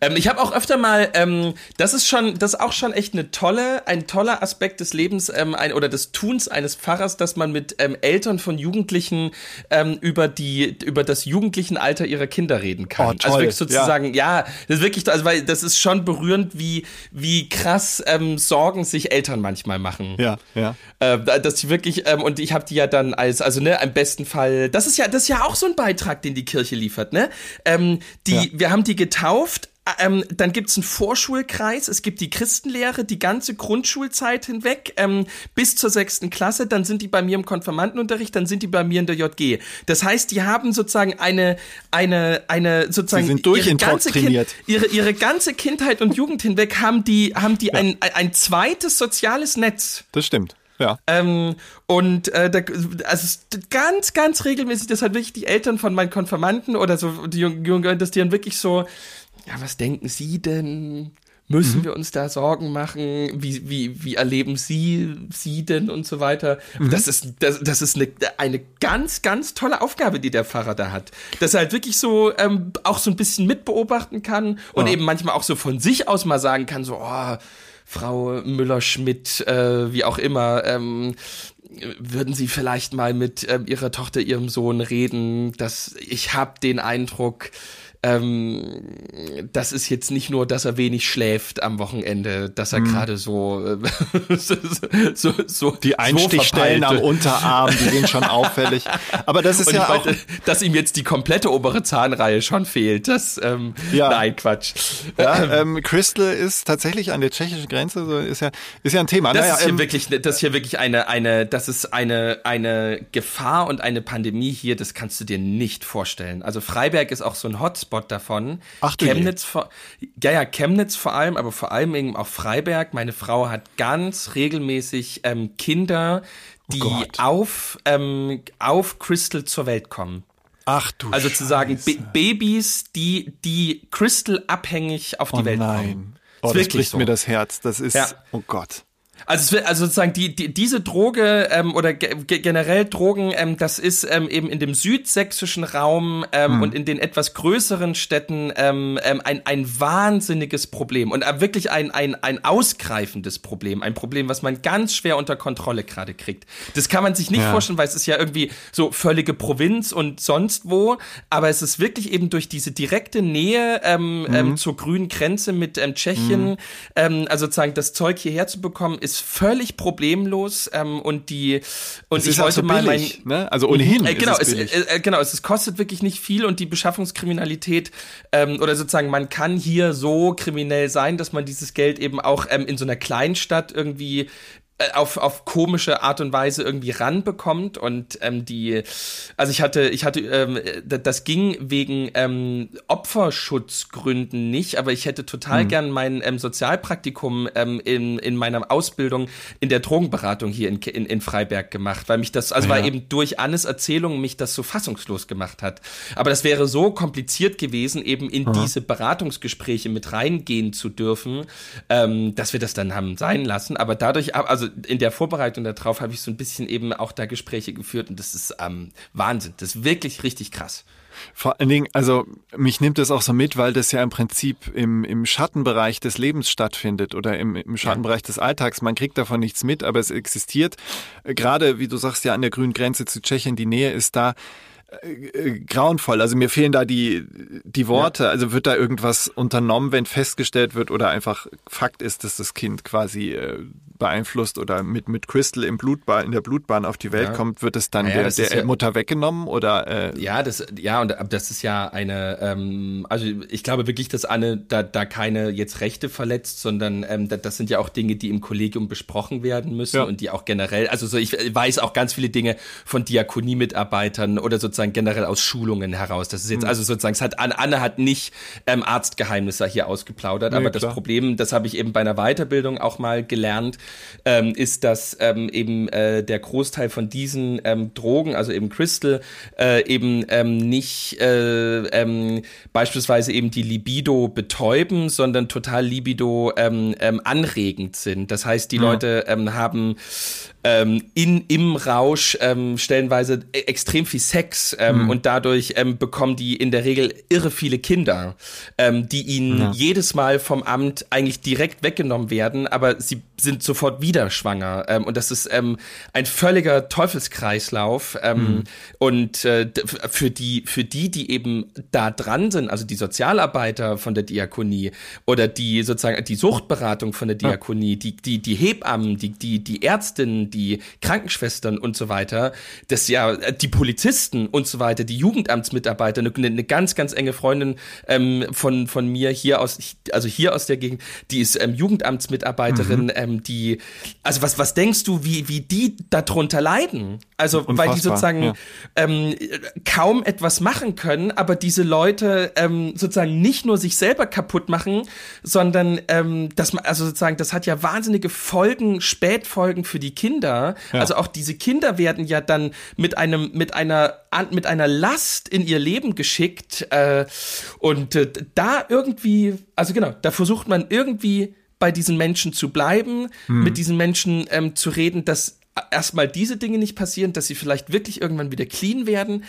ähm, ich habe auch öfter mal, ähm, das ist schon, das ist auch schon echt eine tolle, ein toller Aspekt des Lebens ähm, ein, oder des Tuns eines Pfarrers, dass man mit ähm, Eltern von Jugendlichen ähm, über die, über das jugendlichen Alter ihrer Kinder reden kann. Oh, Also toll, wirklich sozusagen, ja. das ist wirklich, also weil das ist schon berührend, wie wie krass ähm, Sorgen sich Eltern manchmal machen. Ja, ja. Äh, dass die wirklich, ähm, und ich habe die ja dann als, also ne, im besten Fall, das ist ja, das ist ja auch so ein Beitrag, den die Kirche liefert, ne? Ähm, die, Ja. wir haben die getauft, ähm, dann gibt's einen Vorschulkreis, es gibt die Christenlehre die ganze Grundschulzeit hinweg ähm, bis zur sechsten Klasse, dann sind die bei mir im Konfirmandenunterricht, dann sind die bei mir in der JG. Das heißt, die haben sozusagen eine, eine, eine sozusagen ihre ganze, kind, ihre, ihre ganze Kindheit und Jugend hinweg haben die, haben die ein, ein, ein zweites soziales Netz. Das stimmt. Ja. Ähm, und äh, da, also ganz, ganz regelmäßig, dass halt wirklich die Eltern von meinen Konfirmanden oder so, die jungen, dass die dann wirklich so, ja, was denken Sie denn? Müssen Mhm. wir uns da Sorgen machen? Wie, wie, wie erleben Sie sie denn und so weiter? Mhm. Das ist, das, das ist eine, eine ganz, ganz tolle Aufgabe, die der Pfarrer da hat. Dass er halt wirklich so ähm, auch so ein bisschen mitbeobachten kann und eben manchmal auch so von sich aus mal sagen kann, so, oh, Frau Müller-Schmidt, äh, wie auch immer, ähm, würden Sie vielleicht mal mit ähm, Ihrer Tochter, Ihrem Sohn reden, dass ich habe den Eindruck, ähm, das ist jetzt nicht nur, dass er wenig schläft am Wochenende, dass er gerade so, äh, <laughs> so, so, Die Einstichstellen so am. Unterarm, die sind schon auffällig. Aber das ist Und ja auch. meinte, dass ihm jetzt die komplette obere Zahnreihe schon fehlt. Das, ähm, Ja. nein, Quatsch. Ja, ähm, Crystal ist tatsächlich an der tschechischen Grenze, so ist ja, ist ja ein Thema. Das naja, ist hier ähm, wirklich, das ist hier wirklich eine, eine, das ist eine, eine Gefahr und eine Pandemie hier, das kannst du dir nicht vorstellen. Also Freiberg ist auch so ein Hotspot davon. Ach du. Chemnitz vor, ja, ja, Chemnitz vor allem, aber vor allem eben auch Freiberg. Meine Frau hat ganz regelmäßig ähm, Kinder, die Oh auf, ähm, auf Crystal zur Welt kommen. ach du Also zu sagen, Babys, die, die Crystal abhängig auf die Oh Welt nein. kommen. Oh, Ist das bricht so. mir das Herz. Das ist, Ja. oh Gott. Also, also sozusagen die, die, diese Droge ähm, oder ge ge- generell Drogen, ähm, das ist ähm, eben in dem südsächsischen Raum ähm, und in den etwas größeren Städten ähm, ähm, ein, ein wahnsinniges Problem und äh, wirklich ein, ein, ein ausgreifendes Problem, ein Problem, was man ganz schwer unter Kontrolle gerade kriegt. Das kann man sich nicht Ja. vorstellen, weil es ist ja irgendwie so völlige Provinz und sonst wo, aber es ist wirklich eben durch diese direkte Nähe ähm, Mhm. ähm, zur grünen Grenze mit ähm, Tschechien, ähm, also sozusagen das Zeug hierher zu bekommen, ist völlig problemlos ähm, und die und Es ich ist auch wollte so mal mein ne? Also ohnehin äh, genau, ist es äh, äh, genau, es, kostet wirklich nicht viel und die Beschaffungskriminalität ähm, oder sozusagen man kann hier so kriminell sein, dass man dieses Geld eben auch ähm, in so einer Kleinstadt irgendwie auf, auf komische Art und Weise irgendwie ranbekommt und ähm, die, also ich hatte, ich hatte, ähm, das ging wegen ähm, Opferschutzgründen nicht, aber ich hätte total gern mein ähm, Sozialpraktikum ähm, in, in meiner Ausbildung in der Drogenberatung hier in, in, in Freiberg gemacht, weil mich das, also weil eben durch Annes Erzählung mich das so fassungslos gemacht hat. Aber das wäre so kompliziert gewesen, eben in diese Beratungsgespräche mit reingehen zu dürfen, ähm, dass wir das dann haben sein lassen. Aber dadurch, also in der Vorbereitung darauf habe ich so ein bisschen eben auch da Gespräche geführt und das ist ähm, Wahnsinn. Das ist wirklich richtig krass. Vor allen Dingen, also mich nimmt das auch so mit, weil das ja im Prinzip im, im Schattenbereich des Lebens stattfindet oder im, im Schattenbereich des Alltags. Man kriegt davon nichts mit, aber es existiert. Äh, Gerade, wie du sagst, ja an der grünen Grenze zu Tschechien, die Nähe ist da. Äh, grauenvoll. Also mir fehlen da die, die Worte. Ja. Also wird da irgendwas unternommen, wenn festgestellt wird oder einfach Fakt ist, dass das Kind quasi äh, beeinflusst oder mit, mit Crystal im Blutbahn, in der Blutbahn auf die Welt ja. kommt, wird es dann ja, der, der ja, Mutter weggenommen oder? Äh ja, das, ja, und das ist ja eine, ähm, also ich glaube wirklich, dass Anne da, da keine jetzt Rechte verletzt, sondern ähm, das sind ja auch Dinge, die im Kollegium besprochen werden müssen und die auch generell, also so ich weiß auch ganz viele Dinge von Diakonie-Mitarbeitern oder sozusagen generell aus Schulungen heraus. Das ist jetzt, mhm. also sozusagen, es hat, Anne hat nicht ähm, Arztgeheimnisse hier ausgeplaudert, nee, aber klar. das Problem, das habe ich eben bei einer Weiterbildung auch mal gelernt, ähm, ist, dass ähm, eben äh, der Großteil von diesen ähm, Drogen, also eben Crystal, äh, eben ähm, nicht äh, ähm, beispielsweise eben die Libido betäuben, sondern total Libido ähm, ähm, anregend sind. Das heißt, die ja. Leute ähm, haben ähm, in, im Rausch ähm, stellenweise e, extrem viel Sex ähm, mhm. und dadurch ähm, bekommen die in der Regel irre viele Kinder, ähm, die ihnen ja. jedes Mal vom Amt eigentlich direkt weggenommen werden, aber sie sind sofort wieder schwanger ähm, und das ist ähm, ein völliger Teufelskreislauf ähm, mhm. und äh, für die für die die eben da dran sind also die Sozialarbeiter von der Diakonie oder die sozusagen die Suchtberatung von der Diakonie ja. die die die Hebammen die die die Ärztinnen die Krankenschwestern und so weiter das ja äh, die Polizisten und so weiter die Jugendamtsmitarbeiter eine, eine ganz ganz enge Freundin ähm, von von mir hier aus also hier aus der Gegend die ist ähm, Jugendamtsmitarbeiterin mhm. ähm, die, also was, was denkst du, wie, wie die darunter leiden? Also, Unfassbar, weil die sozusagen ja. ähm, kaum etwas machen können, aber diese Leute ähm, sozusagen nicht nur sich selber kaputt machen, sondern ähm, das, also sozusagen, das hat ja wahnsinnige Folgen, Spätfolgen für die Kinder. Ja. Also auch diese Kinder werden ja dann mit einem, mit einer, mit einer Last in ihr Leben geschickt äh, und äh, da irgendwie, also genau, da versucht man irgendwie bei diesen Menschen zu bleiben, mhm. mit diesen Menschen ähm, zu reden, dass erstmal diese Dinge nicht passieren, dass sie vielleicht wirklich irgendwann wieder clean werden,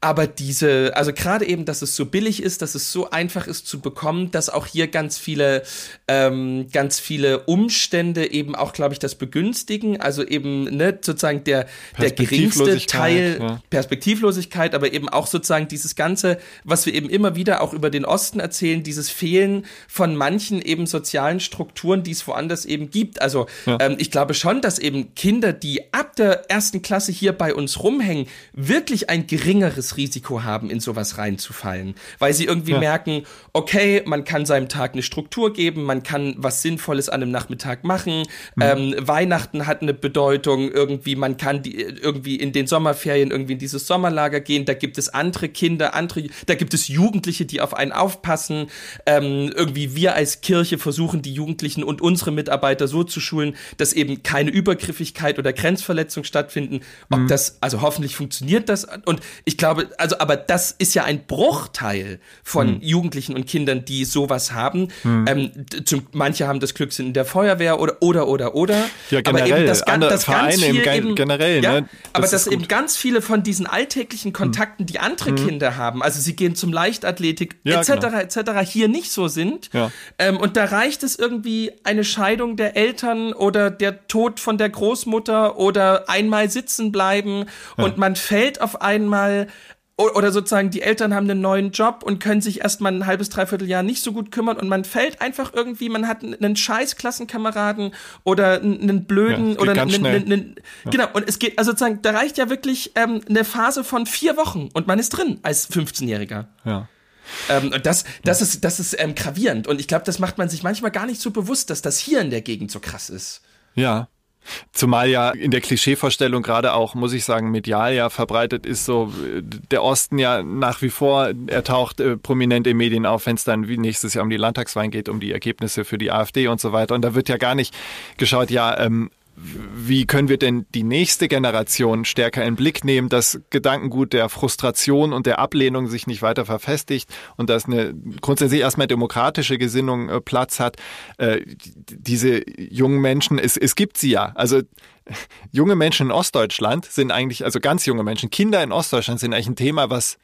aber diese, also gerade eben, dass es so billig ist, dass es so einfach ist zu bekommen, dass auch hier ganz viele, ähm, ganz viele Umstände eben auch, glaube ich, das begünstigen, also eben, ne, sozusagen der, der geringste Teil ja. Perspektivlosigkeit, aber eben auch sozusagen dieses Ganze, was wir eben immer wieder auch über den Osten erzählen, dieses Fehlen von manchen eben sozialen Strukturen, die es woanders eben gibt. Also ja. ähm, ich glaube schon, dass eben Kinder, die die ab der ersten Klasse hier bei uns rumhängen, wirklich ein geringeres Risiko haben, in sowas reinzufallen. Weil sie irgendwie ja. merken, okay, man kann seinem Tag eine Struktur geben, man kann was Sinnvolles an einem Nachmittag machen. Mhm. Ähm, Weihnachten hat eine Bedeutung, irgendwie, man kann die, irgendwie in den Sommerferien irgendwie in dieses Sommerlager gehen. Da gibt es andere Kinder, andere, da gibt es Jugendliche, die auf einen aufpassen. Ähm, irgendwie wir als Kirche versuchen, die Jugendlichen und unsere Mitarbeiter so zu schulen, dass eben keine Übergriffigkeit oder Grenzverletzung stattfinden. Ob mhm. das, also hoffentlich funktioniert das. Und ich glaube, also, aber das ist ja ein Bruchteil von mhm. Jugendlichen und Kindern, die sowas haben. Mhm. Ähm, zum, manche haben das Glück, sind in der Feuerwehr oder, oder, oder, oder. Ja, generell. Aber eben das, das ganz viel eben, generell, ja, ne? Das aber dass eben ganz viele von diesen alltäglichen Kontakten, die andere mhm. Kinder haben, also sie gehen zum Leichtathletik, ja, etc., genau. etc., hier nicht so sind. Ja. Ähm, und da reicht es irgendwie eine Scheidung der Eltern oder der Tod von der Großmutter oder einmal sitzen bleiben ja. und man fällt auf einmal oder sozusagen die Eltern haben einen neuen Job und können sich erstmal ein halbes, dreiviertel Jahr nicht so gut kümmern und man fällt einfach irgendwie, man hat einen scheiß Klassenkameraden oder einen blöden ja, oder einen, einen, einen ja. genau und es geht also sozusagen da reicht ja wirklich ähm, eine Phase von vier Wochen und man ist drin als 15-Jähriger. Ja. Ähm, und das, das ist, das ist ähm, gravierend. Und ich glaube, das macht man sich manchmal gar nicht so bewusst, dass das hier in der Gegend so krass ist. Ja, Zumal ja in der Klischeevorstellung gerade auch, muss ich sagen, medial ja verbreitet ist, so der Osten ja nach wie vor, er taucht äh, prominent in Medien auf, wenn es dann wie nächstes Jahr um die Landtagswahlen geht, um die Ergebnisse für die AfD und so weiter. Und da wird ja gar nicht geschaut, ja, ähm, wie können wir denn die nächste Generation stärker in Blick nehmen, dass Gedankengut der Frustration und der Ablehnung sich nicht weiter verfestigt und dass eine grundsätzlich erstmal demokratische Gesinnung äh, Platz hat. Äh, diese jungen Menschen, es, es gibt sie ja. Also junge Menschen in Ostdeutschland sind eigentlich, also ganz junge Menschen, Kinder in Ostdeutschland sind eigentlich ein Thema, was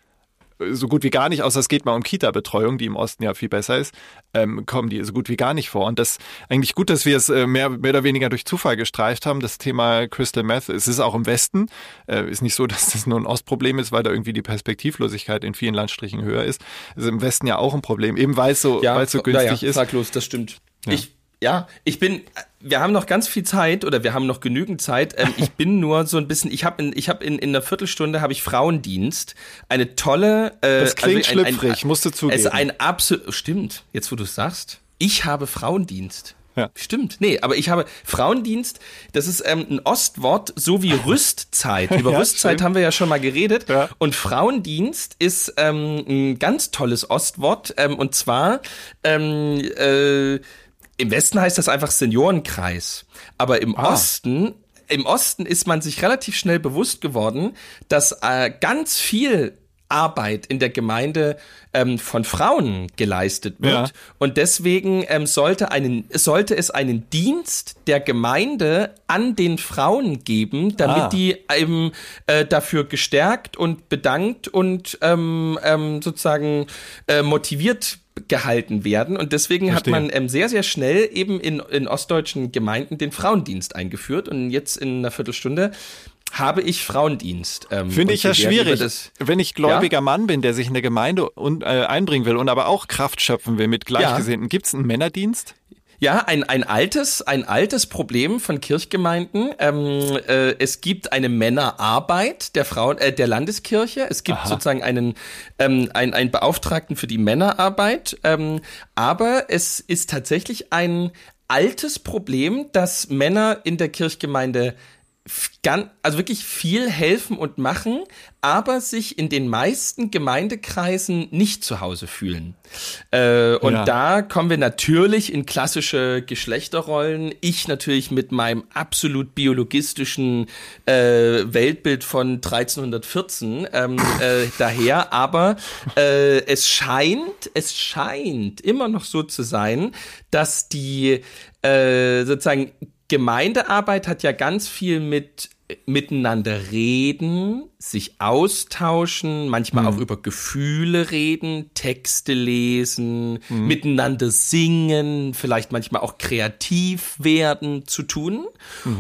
so gut wie gar nicht, außer es geht mal um Kita-Betreuung, die im Osten ja viel besser ist, ähm, kommen die so gut wie gar nicht vor. Und das eigentlich gut, dass wir es äh, mehr, mehr oder weniger durch Zufall gestreift haben, das Thema Crystal Meth. Es ist auch im Westen, äh, ist nicht so, <laughs> dass das nur ein Ostproblem ist, weil da irgendwie die Perspektivlosigkeit in vielen Landstrichen höher ist. ist im Westen ja auch ein Problem, eben weil es so, Ja, weil es so günstig ja, ist. Fraglos, das stimmt. Ja. Ich, ja, ich bin, wir haben noch ganz viel Zeit oder wir haben noch genügend Zeit. Ähm, ich bin <laughs> nur so ein bisschen, ich habe in, ich habe in, in einer Viertelstunde habe ich Frauendienst. Eine tolle. Äh, Das klingt also ein- ein- schlüpfrig, musst du Es zugeben. ist ein absolut, stimmt, jetzt wo du es sagst. Ich habe Frauendienst. Ja. Stimmt, nee, aber ich habe Frauendienst, das ist ähm, ein Ostwort, so wie <laughs> Rüstzeit. Über <laughs> Ja, Rüstzeit stimmt. haben wir ja schon mal geredet. Ja. Und Frauendienst ist ähm, ein ganz tolles Ostwort. Ähm, und zwar ähm, äh, im Westen heißt das einfach Seniorenkreis. Aber im Ah. Osten, im Osten ist man sich relativ schnell bewusst geworden, dass äh, ganz viel Arbeit in der Gemeinde ähm, von Frauen geleistet wird. Ja. Und deswegen ähm, sollte, einen, sollte es einen Dienst der Gemeinde an den Frauen geben, damit Ah. die eben äh, dafür gestärkt und bedankt und ähm, ähm, sozusagen äh, motiviert gehalten werden. Und deswegen Verstehe. hat man ähm, sehr, sehr schnell eben in, in ostdeutschen Gemeinden den Frauendienst eingeführt. Und jetzt in einer Viertelstunde habe ich Frauendienst. Ähm, Finde ich ja schwierig, das- wenn ich gläubiger Mann bin, der sich in der Gemeinde un, äh, einbringen will und aber auch Kraft schöpfen will mit Gleichgesinnten. Gibt's einen Männerdienst? Ja, ein, ein altes, ein altes Problem von Kirchgemeinden. Ähm, äh, es gibt eine Männerarbeit der Frauen, äh, der Landeskirche. Es gibt sozusagen einen, ähm, ein, einen Beauftragten für die Männerarbeit. Ähm, aber es ist tatsächlich ein altes Problem, dass Männer in der Kirchgemeinde also wirklich viel helfen und machen, aber sich in den meisten Gemeindekreisen nicht zu Hause fühlen. Äh, und Ja. da kommen wir natürlich in klassische Geschlechterrollen. Ich natürlich mit meinem absolut biologistischen äh, Weltbild von 1314 ähm, <laughs> äh, daher, aber äh, es scheint, es scheint immer noch so zu sein, dass die äh, sozusagen Gemeindearbeit hat ja ganz viel mit miteinander reden, sich austauschen, manchmal auch über Gefühle reden, Texte lesen, miteinander singen, vielleicht manchmal auch kreativ werden zu tun.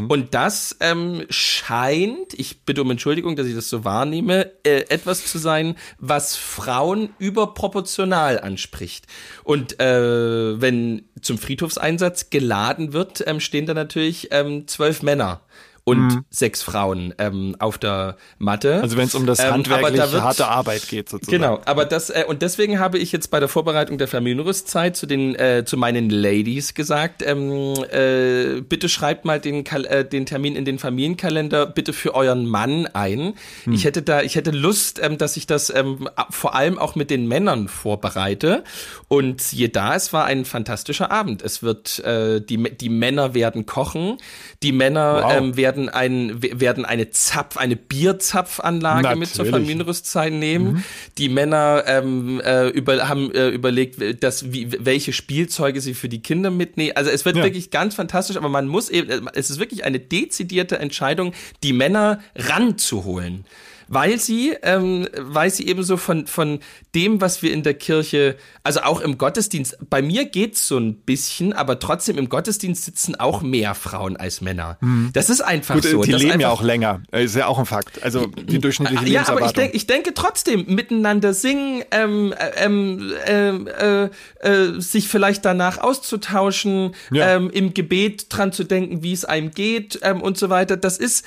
Und das ähm, scheint, ich bitte um Entschuldigung, dass ich das so wahrnehme, äh, etwas zu sein, was Frauen überproportional anspricht. Und äh, wenn zum Friedhofseinsatz geladen wird, ähm, stehen da natürlich ähm, zwölf Männer und sechs Frauen ähm, auf der Matte. Mhm. Also wenn es um das Ähm, aber handwerklich da wird- harte Arbeit geht sozusagen. Genau, aber das äh, und deswegen habe ich jetzt bei der Vorbereitung der Familienrüstzeit zu den äh, zu meinen Ladies gesagt, ähm, äh, bitte schreibt mal den Kal äh, den Termin in den Familienkalender bitte für euren Mann ein. Ich hätte da ich hätte Lust, ähm, dass ich das ähm, vor allem auch mit den Männern vorbereite und siehe da, es war ein fantastischer Abend. Es wird äh, die die Männer werden kochen, die Männer Wow. ähm, werden ein werden eine Zapf eine Bierzapfanlage mit zur Natürlich. Familienrüstzeit nehmen. Die Männer ähm, äh, über, haben äh, überlegt, dass, wie, welche Spielzeuge sie für die Kinder mitnehmen. Also es wird Ja. wirklich ganz fantastisch, aber man muss eben, äh, es ist wirklich eine dezidierte Entscheidung, die Männer ranzuholen. Weil sie, ähm, weil sie eben so von, von dem, was wir in der Kirche, also auch im Gottesdienst, bei mir geht's so ein bisschen, aber trotzdem im Gottesdienst sitzen auch mehr Frauen als Männer. Das ist einfach. Gut, so. die Das leben ja auch länger. Äh, Ist ja auch ein Fakt. Also die durchschnittliche ja, aber ich, denk, ich denke trotzdem, miteinander singen, ähm, ähm, ähm, äh, äh, sich vielleicht danach auszutauschen, Ja. ähm, im Gebet dran zu denken, wie es einem geht ähm, und so weiter. Das ist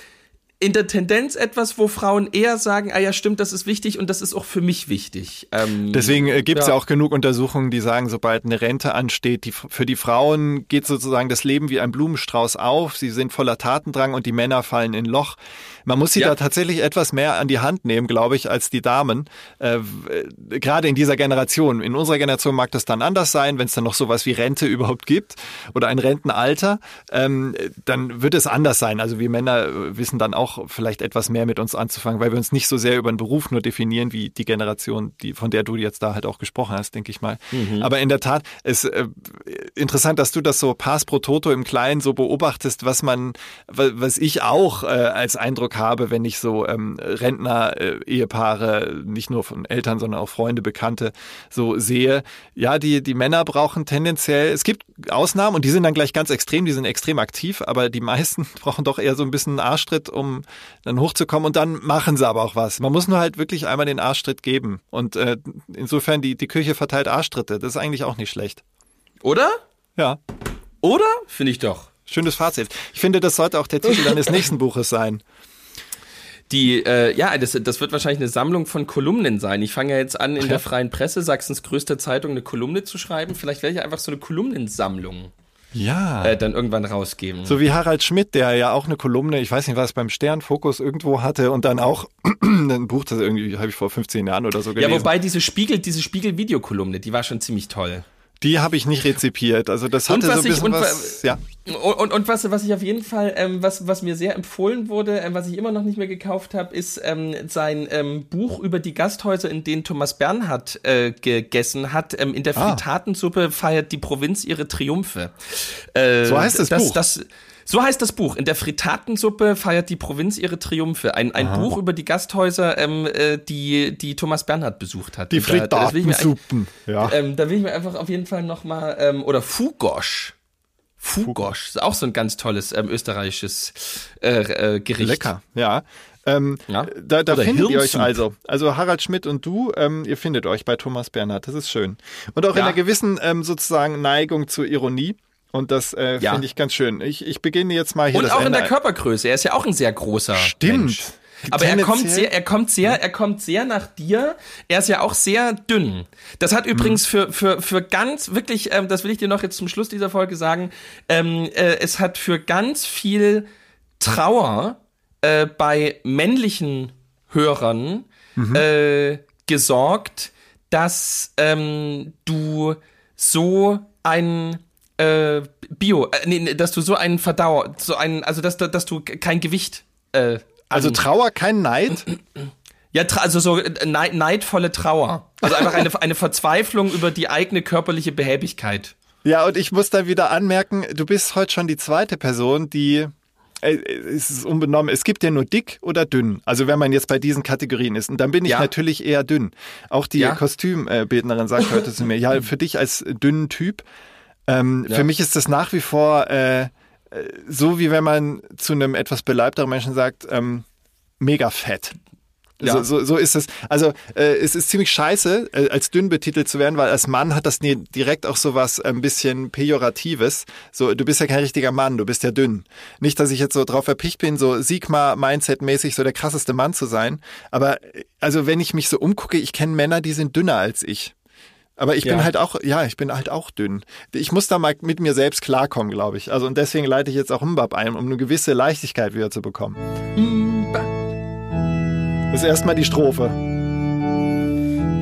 in der Tendenz etwas, wo Frauen eher sagen, ah ja, stimmt, das ist wichtig und das ist auch für mich wichtig. Ähm, Deswegen äh, gibt es ja. Ja. auch genug Untersuchungen, die sagen, sobald eine Rente ansteht, die, für die Frauen geht sozusagen das Leben wie ein Blumenstrauß auf. Sie sind voller Tatendrang und die Männer fallen in ein Loch. Man muss sie Ja. da tatsächlich etwas mehr an die Hand nehmen, glaube ich, als die Damen. Äh, w- Gerade in dieser Generation. In unserer Generation mag das dann anders sein, wenn es dann noch sowas wie Rente <laughs> überhaupt gibt oder ein Rentenalter. Ähm, dann wird es anders sein. Also wir Männer äh, wissen dann auch, vielleicht etwas mehr mit uns anzufangen, weil wir uns nicht so sehr über den Beruf nur definieren, wie die Generation, die, von der du jetzt da halt auch gesprochen hast, denke ich mal. Mhm. Aber in der Tat, es äh, interessant, dass du das so Pass pro Toto im Kleinen so beobachtest, was man, was ich auch äh, als Eindruck habe, wenn ich so ähm, Rentner, äh, Ehepaare, nicht nur von Eltern, sondern auch Freunde, Bekannte so sehe. Ja, die, die Männer brauchen tendenziell, es gibt Ausnahmen und die sind dann gleich ganz extrem, die sind extrem aktiv, aber die meisten <laughs> brauchen doch eher so ein bisschen einen Arschtritt, um dann hochzukommen und dann machen sie aber auch was. Man muss nur halt wirklich einmal den Arschtritt geben und äh, insofern die, die Küche verteilt Arschtritte, das ist eigentlich auch nicht schlecht. Oder? Ja, Oder? Finde ich doch. schönes Fazit. Ich finde, das sollte auch der Titel <laughs> deines nächsten Buches sein. Die, äh, ja, das, das wird wahrscheinlich eine Sammlung von Kolumnen sein. Ich fange ja jetzt an, in der Freien Presse, Sachsens größter Zeitung, eine Kolumne zu schreiben. Vielleicht werde ich einfach so eine Kolumnensammlung Ja. äh, dann irgendwann rausgeben. So wie Harald Schmidt, der ja auch eine Kolumne, ich weiß nicht, was beim Stern Fokus irgendwo hatte und dann auch <clears throat> ein Buch, das irgendwie habe ich vor 15 Jahren oder so ja, gelesen. wobei diese Spiegel, diese Spiegel-Videokolumne, die war schon ziemlich toll. Die habe ich nicht rezipiert. Also das Und hatte so ein ich- bisschen und was. Ja. Und, und, und was, was ich auf jeden Fall, ähm, was, was mir sehr empfohlen wurde, ähm, was ich immer noch nicht mehr gekauft habe, ist ähm, sein ähm, Buch über die Gasthäuser, in denen Thomas Bernhard äh, gegessen hat. Ähm, in der Ah. Fritatensuppe feiert die Provinz ihre Triumphe. Äh, So heißt das Buch? Das, so heißt das Buch. In der Fritatensuppe feiert die Provinz ihre Triumphe. Ein, ein Buch über die Gasthäuser, ähm, äh, die, die Thomas Bernhard besucht hat. Die Und da- das will ich mir eigentlich- Fritatensuppen. Ja. ähm, da will ich mir einfach auf jeden Fall nochmal, ähm, oder Fugosch. Fugosch, ist auch so ein ganz tolles ähm, österreichisches äh, äh, Gericht. Lecker, ja. Ähm, Ja. Da, da findet ihr euch Hirnsoup. also. Also Harald Schmidt und du, ähm, ihr findet euch bei Thomas Bernhard. Das ist schön. Und auch in Ja. einer gewissen ähm, sozusagen Neigung zur Ironie. Und das äh, Ja. finde ich ganz schön. Ich, ich beginne jetzt mal hier Und auch in Ende. der Körpergröße. Er ist ja auch ein sehr großer Stimmt. Mensch. Aber er kommt sehr, er kommt sehr, er kommt sehr nach dir. Er ist ja auch sehr dünn. Das hat übrigens für für für ganz wirklich, ähm, das will ich dir noch jetzt zum Schluss dieser Folge sagen. Ähm, äh, es hat für ganz viel Trauer äh, bei männlichen Hörern äh, gesorgt, dass ähm, du so ein äh, Bio, äh, nee, dass du so einen Verdauer, so einen, also dass, du- dass du kein Gewicht äh, Also Trauer, kein Neid. ja, also so äh, neid, neidvolle Trauer. Also einfach eine, eine Verzweiflung über die eigene körperliche Behäbigkeit. Ja, und ich muss da wieder anmerken, du bist heute schon die zweite Person, die äh, es ist unbenommen. Es gibt ja nur dick oder dünn. Also wenn man jetzt bei diesen Kategorien ist. Und dann bin ich Ja. natürlich eher dünn. Auch die Ja. Kostümbildnerin sagt <laughs> heute zu mir, ja, für dich als dünnen Typ, ähm, Ja. für mich ist das nach wie vor äh, äh, so, wie wenn man zu einem etwas beleibteren Menschen sagt, ähm, mega fett. Ja. So, so, so ist es. Also äh, es ist ziemlich scheiße, äh, als dünn betitelt zu werden, weil als Mann hat das direkt auch so was ein bisschen Pejoratives. So, du bist ja kein richtiger Mann, du bist ja dünn. Nicht, dass ich jetzt so drauf verpicht bin, so Sigma-Mindset-mäßig so der krasseste Mann zu sein. Aber äh, also wenn ich mich so umgucke, ich kenne Männer, die sind dünner als ich. Aber ich bin Ja. halt auch, ja, ich bin halt auch dünn. Ich muss da mal mit mir selbst klarkommen, glaube ich. Also und deswegen leite ich jetzt auch Mbab ein, um eine gewisse Leichtigkeit wieder zu bekommen. Das ist erstmal die Strophe.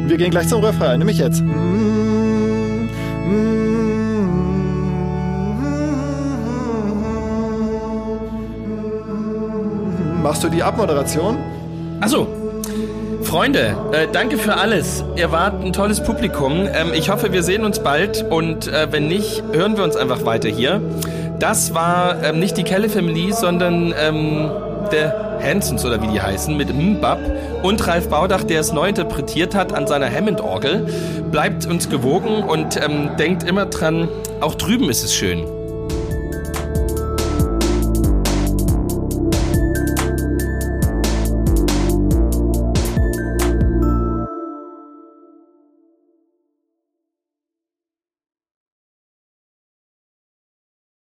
Wir gehen gleich zum Refrain, nämlich jetzt. Machst du die Abmoderation? Achso. Freunde, äh, danke für alles. Ihr wart ein tolles Publikum. Ähm, ich hoffe, wir sehen uns bald und äh, wenn nicht, hören wir uns einfach weiter hier. Das war ähm, nicht die Kelle Family, sondern ähm, der Hansons oder wie die heißen mit Mbab und Ralf Baudach, der es neu interpretiert hat an seiner Hammond-Orgel. Bleibt uns gewogen und ähm, denkt immer dran, auch drüben ist es schön.